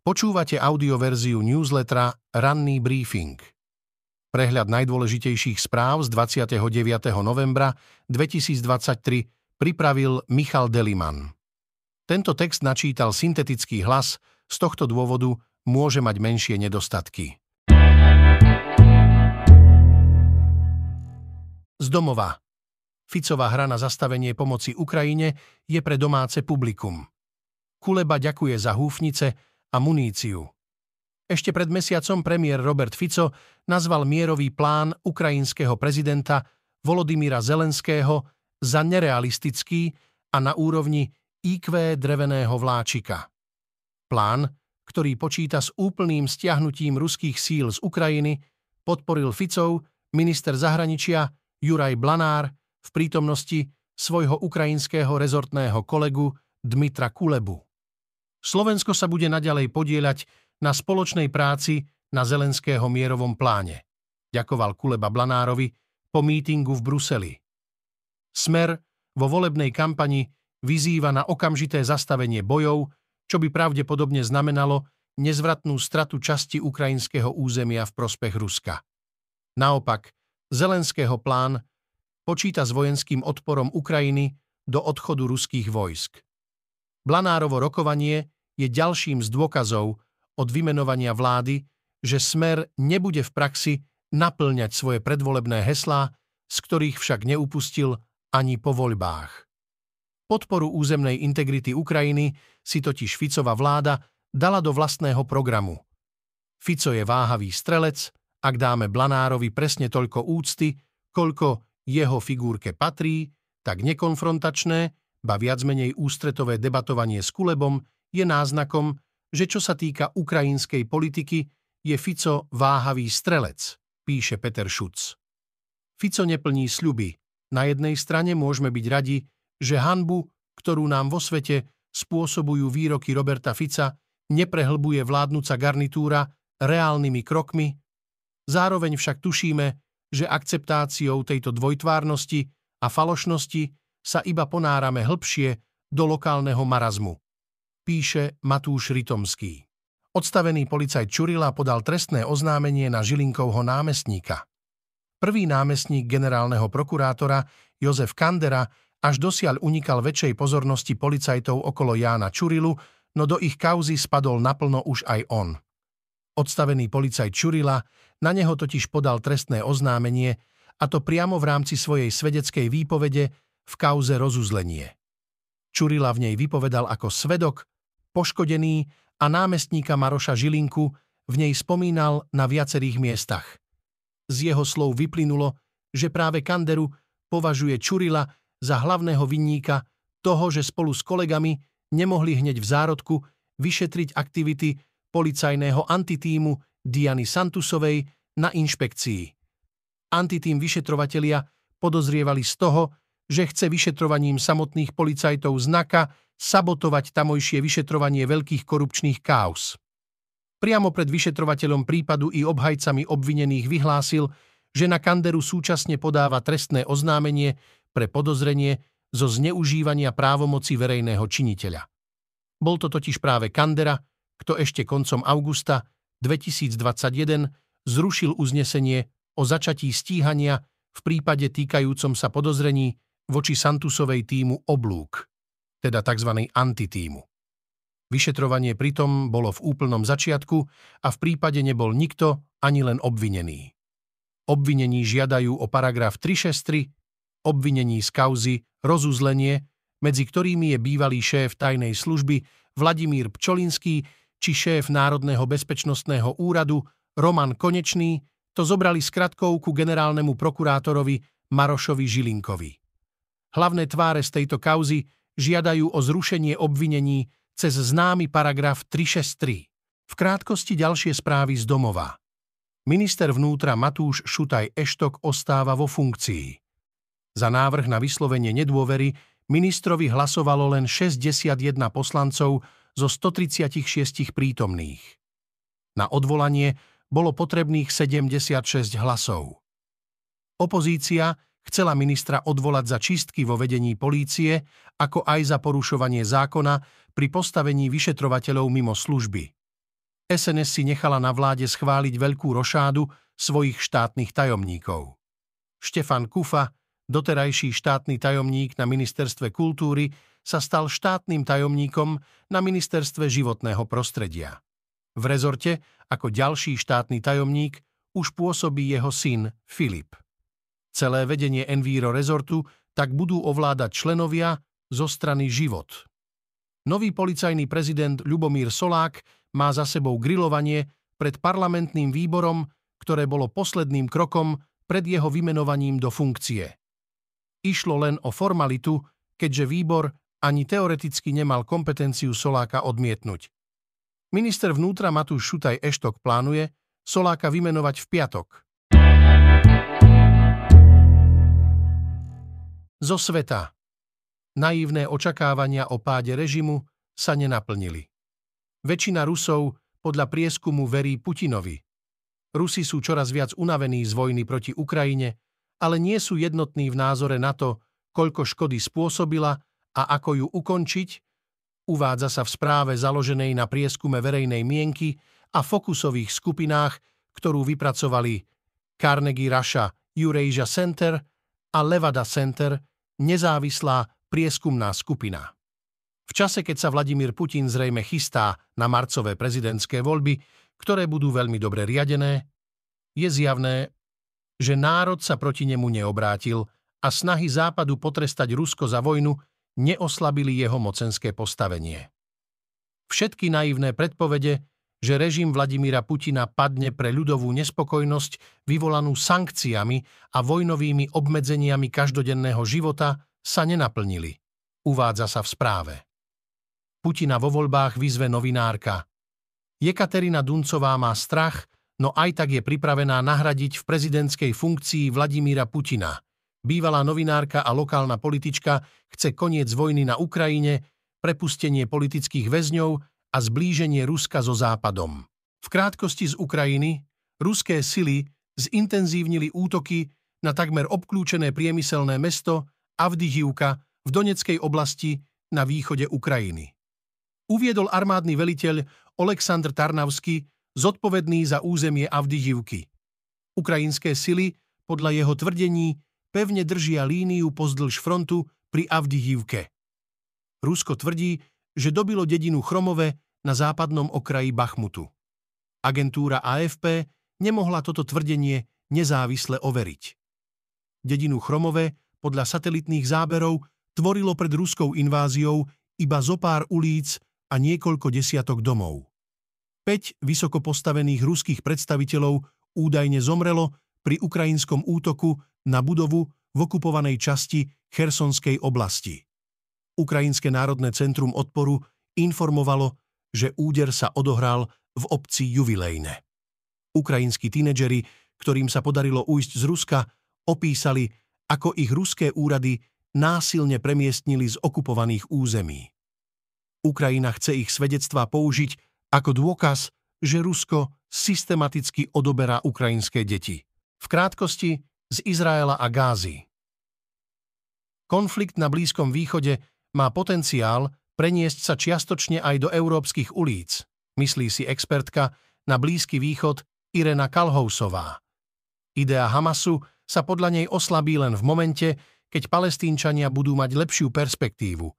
Počúvate audioverziu newslettera Ranný briefing. Prehľad najdôležitejších správ z 29. novembra 2023 pripravil Michal Deliman. Tento text načítal syntetický hlas, z tohto dôvodu môže mať menšie nedostatky. Z domova. Ficová hra na zastavenie pomoci Ukrajine je pre domáce publikum. Kuleba ďakuje za húfnice, a muníciu. Ešte pred mesiacom premiér Robert Fico nazval mierový plán ukrajinského prezidenta Volodymyra Zelenského za nerealistický a na úrovni IQ dreveného vláčika. Plán, ktorý počíta s úplným stiahnutím ruských síl z Ukrajiny, podporil Ficov minister zahraničia Juraj Blanár v prítomnosti svojho ukrajinského rezortného kolegu Dmitra Kulebu. Slovensko sa bude naďalej podieľať na spoločnej práci na Zelenského mierovom pláne. Ďakoval Kuleba Blanárovi po mítingu v Bruseli. Smer vo volebnej kampani vyzýva na okamžité zastavenie bojov, čo by pravdepodobne znamenalo nezvratnú stratu časti ukrajinského územia v prospech Ruska. Naopak, Zelenského plán počíta s vojenským odporom Ukrajiny do odchodu ruských vojsk. Blanárovo rokovanie je ďalším z dôkazov od vymenovania vlády, že Smer nebude v praxi naplňať svoje predvolebné heslá, z ktorých však neupustil ani po voľbách. Podporu územnej integrity Ukrajiny si totiž Ficova vláda dala do vlastného programu. Fico je váhavý strelec, ak dáme Blanárovi presne toľko úcty, koľko jeho figúrke patrí, tak nekonfrontačné ba viac menej ústretové debatovanie s Kulebom je náznakom, že čo sa týka ukrajinskej politiky, je Fico váhavý strelec, píše Peter Šuc. Fico neplní sľuby. Na jednej strane môžeme byť radi, že hanbu, ktorú nám vo svete spôsobujú výroky Roberta Fica, neprehlbuje vládnúca garnitúra reálnymi krokmi, zároveň však tušíme, že akceptáciou tejto dvojtvárnosti a falošnosti sa iba ponárame hlbšie do lokálneho marazmu. Píše Matúš Ritomský. Odstavený policajt Čurila podal trestné oznámenie na Žilinkovho námestníka. Prvý námestník generálneho prokurátora Jozef Kandera až dosiaľ unikal väčšej pozornosti policajtov okolo Jána Čurilu, no do ich kauzy spadol naplno už aj on. Odstavený policajt Čurila na neho totiž podal trestné oznámenie, a to priamo v rámci svojej svedeckej výpovede v kauze rozuzlenie. Čurila v nej vypovedal ako svedok, poškodený a námestníka Maroša Žilinku v nej spomínal na viacerých miestach. Z jeho slov vyplynulo, že práve Kanderu považuje Čurila za hlavného vinníka toho, že spolu s kolegami nemohli hneď v zárodku vyšetriť aktivity policajného antitímu Diany Santusovej na inšpekcii. Antitým vyšetrovatelia podozrievali z toho, že chce vyšetrovaním samotných policajtov znaka sabotovať tamojšie vyšetrovanie veľkých korupčných káuz. Priamo pred vyšetrovateľom prípadu i obhajcami obvinených vyhlásil, že na Kanderu súčasne podáva trestné oznámenie pre podozrenie zo zneužívania právomoci verejného činiteľa. Bol to totiž práve Kandera, kto ešte koncom augusta 2021 zrušil uznesenie o začatí stíhania v prípade týkajúcom sa podozrení voči Santusovej týmu oblúk, teda tzv. antitímu. Vyšetrovanie pritom bolo v úplnom začiatku a v prípade nebol nikto ani len obvinený. Obvinení žiadajú o paragraf 363, obvinení z kauzy rozuzlenie, medzi ktorými je bývalý šéf tajnej služby Vladimír Pčolinský či šéf Národného bezpečnostného úradu Roman Konečný, to zobrali skratkou ku generálnemu prokurátorovi Marošovi Žilinkovi. Hlavné tváre z tejto kauzy žiadajú o zrušenie obvinení cez známy paragraf 363. V krátkosti ďalšie správy z domova. Minister vnútra Matúš Šutaj Eštok ostáva vo funkcii. Za návrh na vyslovenie nedôvery ministrovi hlasovalo len 61 poslancov zo 136 prítomných. Na odvolanie bolo potrebných 76 hlasov. Opozícia chcela ministra odvolať za čistky vo vedení polície, ako aj za porušovanie zákona pri postavení vyšetrovateľov mimo služby. SNS si nechala na vláde schváliť veľkú rošádu svojich štátnych tajomníkov. Štefan Kufa, doterajší štátny tajomník na ministerstve kultúry, sa stal štátnym tajomníkom na ministerstve životného prostredia. V rezorte ako ďalší štátny tajomník už pôsobí jeho syn Filip. Celé vedenie Enviro rezortu tak budú ovládať členovia zo strany Život. Nový policajný prezident Ľubomír Solák má za sebou grilovanie pred parlamentným výborom, ktoré bolo posledným krokom pred jeho vymenovaním do funkcie. Išlo len o formalitu, keďže výbor ani teoreticky nemal kompetenciu Soláka odmietnúť. Minister vnútra Matúš Šutaj Eštok plánuje Soláka vymenovať v piatok. Zo sveta. Naívne očakávania o páde režimu sa nenaplnili. Väčšina Rusov podľa prieskumu verí Putinovi. Rusi sú čoraz viac unavení z vojny proti Ukrajine, ale nie sú jednotní v názore na to, koľko škody spôsobila a ako ju ukončiť, uvádza sa v správe založenej na prieskume verejnej mienky a fokusových skupinách, ktorú vypracovali Carnegie Russia Eurasia Center a Levada Center nezávislá prieskumná skupina. V čase, keď sa Vladimír Putin zrejme chystá na marcové prezidentské voľby, ktoré budú veľmi dobre riadené, je zjavné, že národ sa proti nemu neobrátil a snahy Západu potrestať Rusko za vojnu neoslabili jeho mocenské postavenie. Všetky naivné predpovede, že režim Vladimíra Putina padne pre ľudovú nespokojnosť vyvolanú sankciami a vojnovými obmedzeniami každodenného života, sa nenaplnili, uvádza sa v správe. Putina vo voľbách vyzve novinárka. Jekaterina Duncová má strach, no aj tak je pripravená nahradiť v prezidentskej funkcii Vladimíra Putina. Bývalá novinárka a lokálna politička chce koniec vojny na Ukrajine, prepustenie politických väzňov a zblíženie Ruska so Západom. V krátkosti z Ukrajiny ruské sily zintenzívnili útoky na takmer obklúčené priemyselné mesto Avdihivka v Doneckej oblasti na východe Ukrajiny. Uviedol armádny veliteľ Oleksandr Tarnavsky, zodpovedný za územie Avdihivky. Ukrajinské sily, podľa jeho tvrdení, pevne držia líniu pozdĺž frontu pri Avdihivke. Rusko tvrdí, že dobilo dedinu Chromove na západnom okraji Bachmutu. Agentúra AFP nemohla toto tvrdenie nezávisle overiť. Dedinu Chromove podľa satelitných záberov tvorilo pred ruskou inváziou iba zo pár ulíc a niekoľko desiatok domov. Peť vysoko postavených ruských predstaviteľov údajne zomrelo pri ukrajinskom útoku na budovu v okupovanej časti Chersonskej oblasti. Ukrajinské národné centrum odporu informovalo, že úder sa odohral v obci Juvilejne. Ukrajinskí tínedžeri, ktorým sa podarilo ujsť z Ruska, opísali, ako ich ruské úrady násilne premiestnili z okupovaných území. Ukrajina chce ich svedectvá použiť ako dôkaz, že Rusko systematicky odoberá ukrajinské deti. V krátkosti z Izraela a Gázy. Konflikt na Blízkom východe má potenciál preniesť sa čiastočne aj do európskych ulíc, myslí si expertka na Blízky východ Irena Kalhousová. Idea Hamasu sa podľa nej oslabí len v momente, keď palestínčania budú mať lepšiu perspektívu.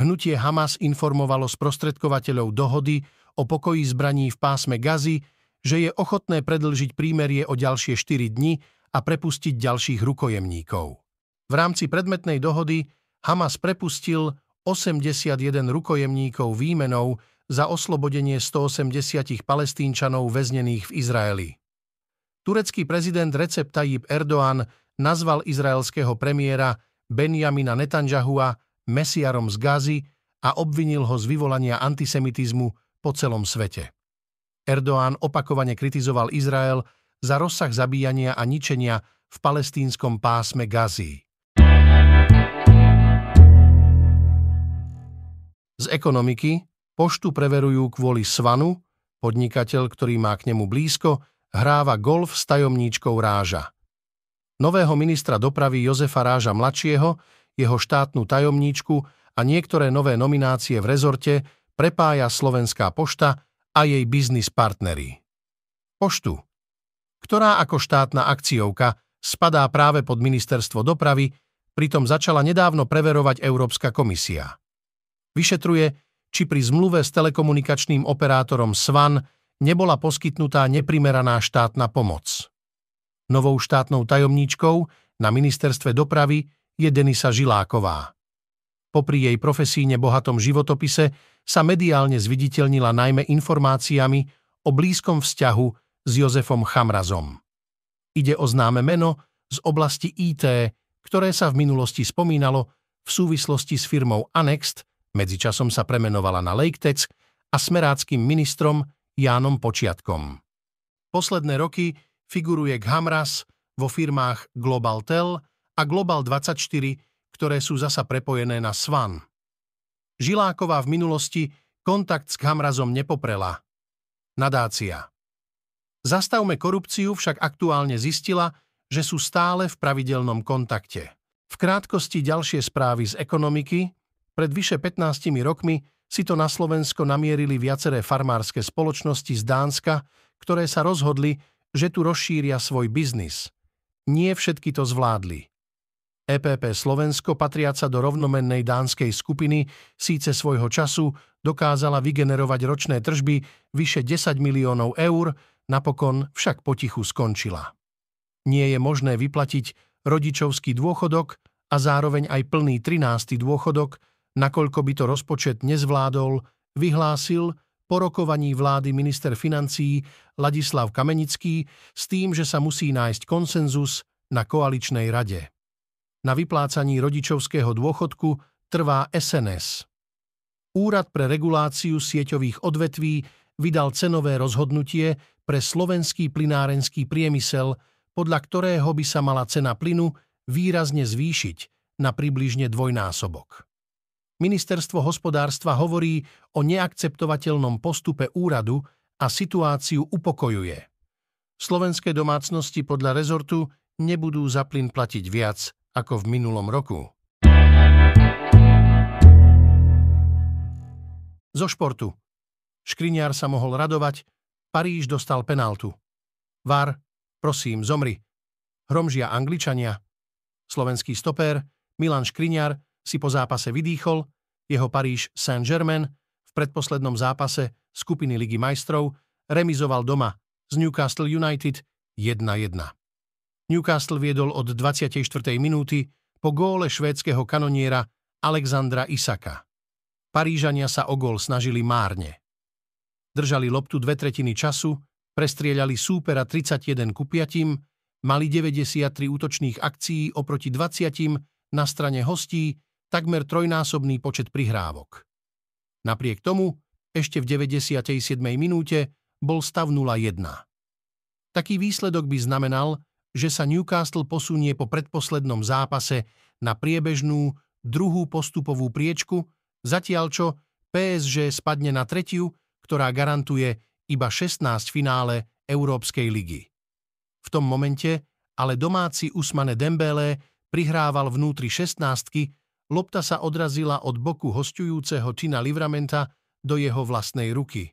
Hnutie Hamas informovalo sprostredkovateľov dohody o pokoji zbraní v pásme Gazy, že je ochotné predlžiť prímerie o ďalšie 4 dni a prepustiť ďalších rukojemníkov. V rámci predmetnej dohody Hamas prepustil 81 rukojemníkov výmenou za oslobodenie 180 palestínčanov väznených v Izraeli. Turecký prezident Recep Tayyip Erdoğan nazval izraelského premiéra Benjamina Netanjahua mesiarom z Gazy a obvinil ho z vyvolania antisemitizmu po celom svete. Erdoğan opakovane kritizoval Izrael za rozsah zabíjania a ničenia v palestínskom pásme Gazy. Z ekonomiky poštu preverujú kvôli Svanu, podnikateľ, ktorý má k nemu blízko, hráva golf s tajomníčkou Ráža. Nového ministra dopravy Jozefa Ráža mladšieho, jeho štátnu tajomníčku a niektoré nové nominácie v rezorte prepája Slovenská pošta a jej biznis partnery. Poštu, ktorá ako štátna akciovka spadá práve pod ministerstvo dopravy, pritom začala nedávno preverovať Európska komisia. Vyšetruje, či pri zmluve s telekomunikačným operátorom SVAN nebola poskytnutá neprimeraná štátna pomoc. Novou štátnou tajomníčkou na ministerstve dopravy je Denisa Žiláková. Popri jej profesíne bohatom životopise sa mediálne zviditeľnila najmä informáciami o blízkom vzťahu s Jozefom Chamrazom. Ide o známe meno z oblasti IT, ktoré sa v minulosti spomínalo v súvislosti s firmou Anext, medzičasom sa premenovala na Laketex a smeráckým ministrom Jánom Počiatkom. Posledné roky figuruje Ghamras vo firmách Global Tel a Global 24, ktoré sú zasa prepojené na Svan. Žiláková v minulosti kontakt s Ghamrazom nepoprela. Nadácia. Zastavme korupciu však aktuálne zistila, že sú stále v pravidelnom kontakte. V krátkosti ďalšie správy z ekonomiky. Pred vyše 15 rokmi si to na Slovensko namierili viaceré farmárske spoločnosti z Dánska, ktoré sa rozhodli, že tu rozšíria svoj biznis. Nie všetky to zvládli. EPP Slovensko, patriaca do rovnomennej dánskej skupiny, síce svojho času dokázala vygenerovať ročné tržby vyše 10 miliónov eur, napokon však potichu skončila. Nie je možné vyplatiť rodičovský dôchodok a zároveň aj plný 13. dôchodok, nakoľko by to rozpočet nezvládol, vyhlásil po rokovaní vlády minister financií Ladislav Kamenický s tým, že sa musí nájsť konsenzus na koaličnej rade. Na vyplácaní rodičovského dôchodku trvá SNS. Úrad pre reguláciu sieťových odvetví vydal cenové rozhodnutie pre slovenský plinárenský priemysel, podľa ktorého by sa mala cena plynu výrazne zvýšiť na približne dvojnásobok. Ministerstvo hospodárstva hovorí o neakceptovateľnom postupe úradu a situáciu upokojuje. Slovenské domácnosti podľa rezortu nebudú za plyn platiť viac ako v minulom roku. Zo športu. Škriniar sa mohol radovať, Paríž dostal penáltu. Var, prosím, zomri. Hromžia Angličania. Slovenský stopér Milan Škriniar si po zápase vydýchol, jeho Paríž Saint-Germain v predposlednom zápase skupiny Ligy majstrov remizoval doma z Newcastle United 1-1. Newcastle viedol od 24. minúty po góle švédskeho kanoniera Alexandra Isaka. Parížania sa o gól snažili márne držali loptu dve tretiny času, prestrieľali súpera 31 ku 5, mali 93 útočných akcií oproti 20 na strane hostí, takmer trojnásobný počet prihrávok. Napriek tomu, ešte v 97. minúte bol stav 0-1. Taký výsledok by znamenal, že sa Newcastle posunie po predposlednom zápase na priebežnú druhú postupovú priečku, zatiaľ čo PSG spadne na tretiu ktorá garantuje iba 16 finále Európskej ligy. V tom momente ale domáci Usmane Dembele prihrával vnútri 16 lopta sa odrazila od boku hostujúceho Tina Livramenta do jeho vlastnej ruky.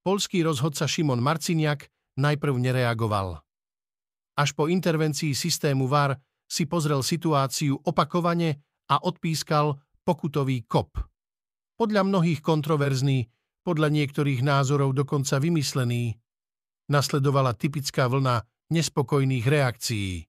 Polský rozhodca Šimon Marciniak najprv nereagoval. Až po intervencii systému VAR si pozrel situáciu opakovane a odpískal pokutový kop. Podľa mnohých kontroverzný podľa niektorých názorov dokonca vymyslený, nasledovala typická vlna nespokojných reakcií.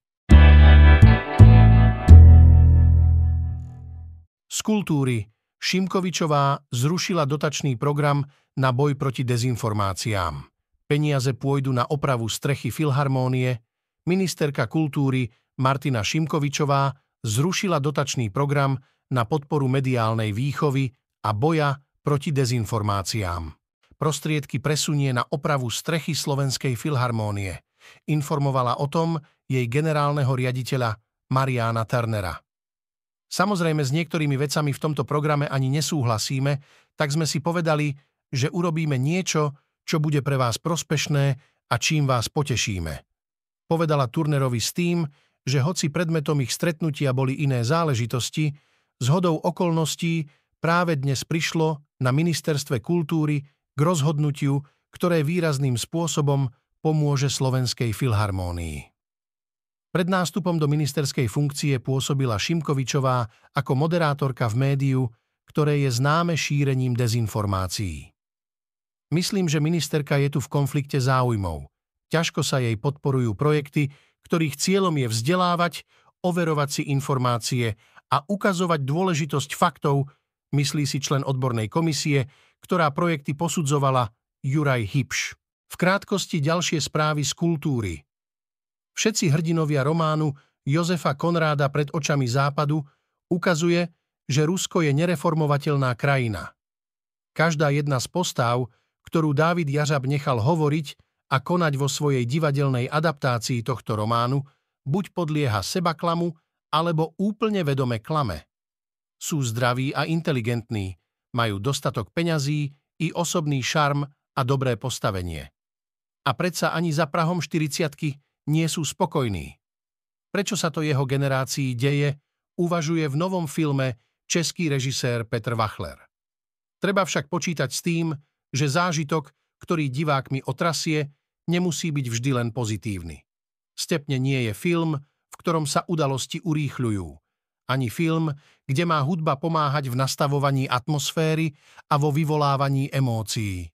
Kultúry Šimkovičová zrušila dotačný program na boj proti dezinformáciám. Peniaze pôjdu na opravu strechy Filharmónie. Ministerka kultúry Martina Šimkovičová zrušila dotačný program na podporu mediálnej výchovy a boja proti dezinformáciám. Prostriedky presunie na opravu strechy Slovenskej filharmónie. Informovala o tom jej generálneho riaditeľa Mariana Turnera. Samozrejme s niektorými vecami v tomto programe ani nesúhlasíme, tak sme si povedali, že urobíme niečo, čo bude pre vás prospešné a čím vás potešíme. Povedala Turnerovi s tým, že hoci predmetom ich stretnutia boli iné záležitosti, zhodou okolností práve dnes prišlo na ministerstve kultúry k rozhodnutiu, ktoré výrazným spôsobom pomôže Slovenskej filharmónii. Pred nástupom do ministerskej funkcie pôsobila Šimkovičová ako moderátorka v médiu, ktoré je známe šírením dezinformácií. Myslím, že ministerka je tu v konflikte záujmov. Ťažko sa jej podporujú projekty, ktorých cieľom je vzdelávať, overovať si informácie a ukazovať dôležitosť faktov, myslí si člen odbornej komisie, ktorá projekty posudzovala Juraj Hipš. V krátkosti ďalšie správy z kultúry. Všetci hrdinovia románu Jozefa Konráda pred očami západu ukazuje, že Rusko je nereformovateľná krajina. Každá jedna z postáv, ktorú Dávid Jažab nechal hovoriť a konať vo svojej divadelnej adaptácii tohto románu, buď podlieha sebaklamu, alebo úplne vedome klame. Sú zdraví a inteligentní, majú dostatok peňazí i osobný šarm a dobré postavenie. A predsa ani za Prahom 40 nie sú spokojní. Prečo sa to jeho generácii deje, uvažuje v novom filme český režisér Petr Wachler. Treba však počítať s tým, že zážitok, ktorý divák mi otrasie, nemusí byť vždy len pozitívny. Stepne nie je film, v ktorom sa udalosti urýchľujú. Ani film, kde má hudba pomáhať v nastavovaní atmosféry a vo vyvolávaní emócií.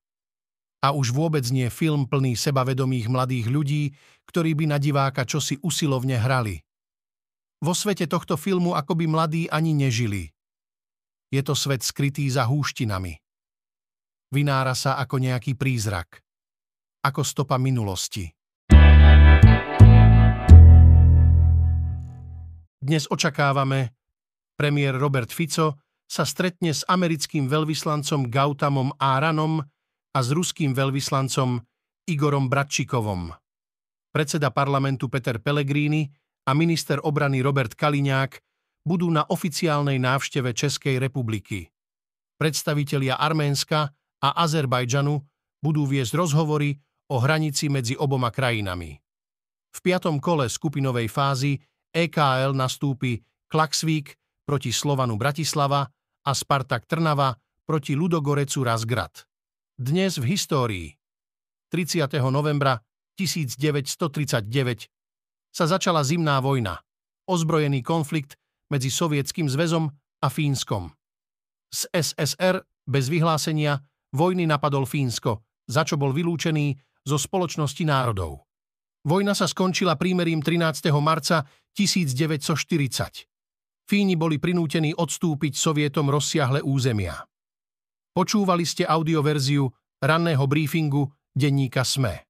A už vôbec nie film plný sebavedomých mladých ľudí, ktorí by na diváka čosi usilovne hrali. Vo svete tohto filmu akoby mladí ani nežili. Je to svet skrytý za húštinami. Vynára sa ako nejaký prízrak. Ako stopa minulosti. Dnes očakávame, premiér Robert Fico sa stretne s americkým veľvyslancom Gautamom Áranom a s ruským veľvyslancom Igorom Bratčikovom. Predseda parlamentu Peter Pellegrini a minister obrany Robert Kaliňák budú na oficiálnej návšteve Českej republiky. Predstavitelia Arménska a Azerbajdžanu budú viesť rozhovory o hranici medzi oboma krajinami. V piatom kole skupinovej fázy EKL nastúpi Klaxvík proti Slovanu Bratislava a Spartak Trnava proti Ludogorecu Razgrad. Dnes v histórii 30. novembra 1939 sa začala zimná vojna, ozbrojený konflikt medzi Sovietským zväzom a Fínskom. Z SSR bez vyhlásenia vojny napadol Fínsko, za čo bol vylúčený zo spoločnosti národov. Vojna sa skončila prímerím 13. marca 1940. Fíni boli prinútení odstúpiť Sovietom rozsiahle územia. Počúvali ste audioverziu ranného briefingu denníka SME.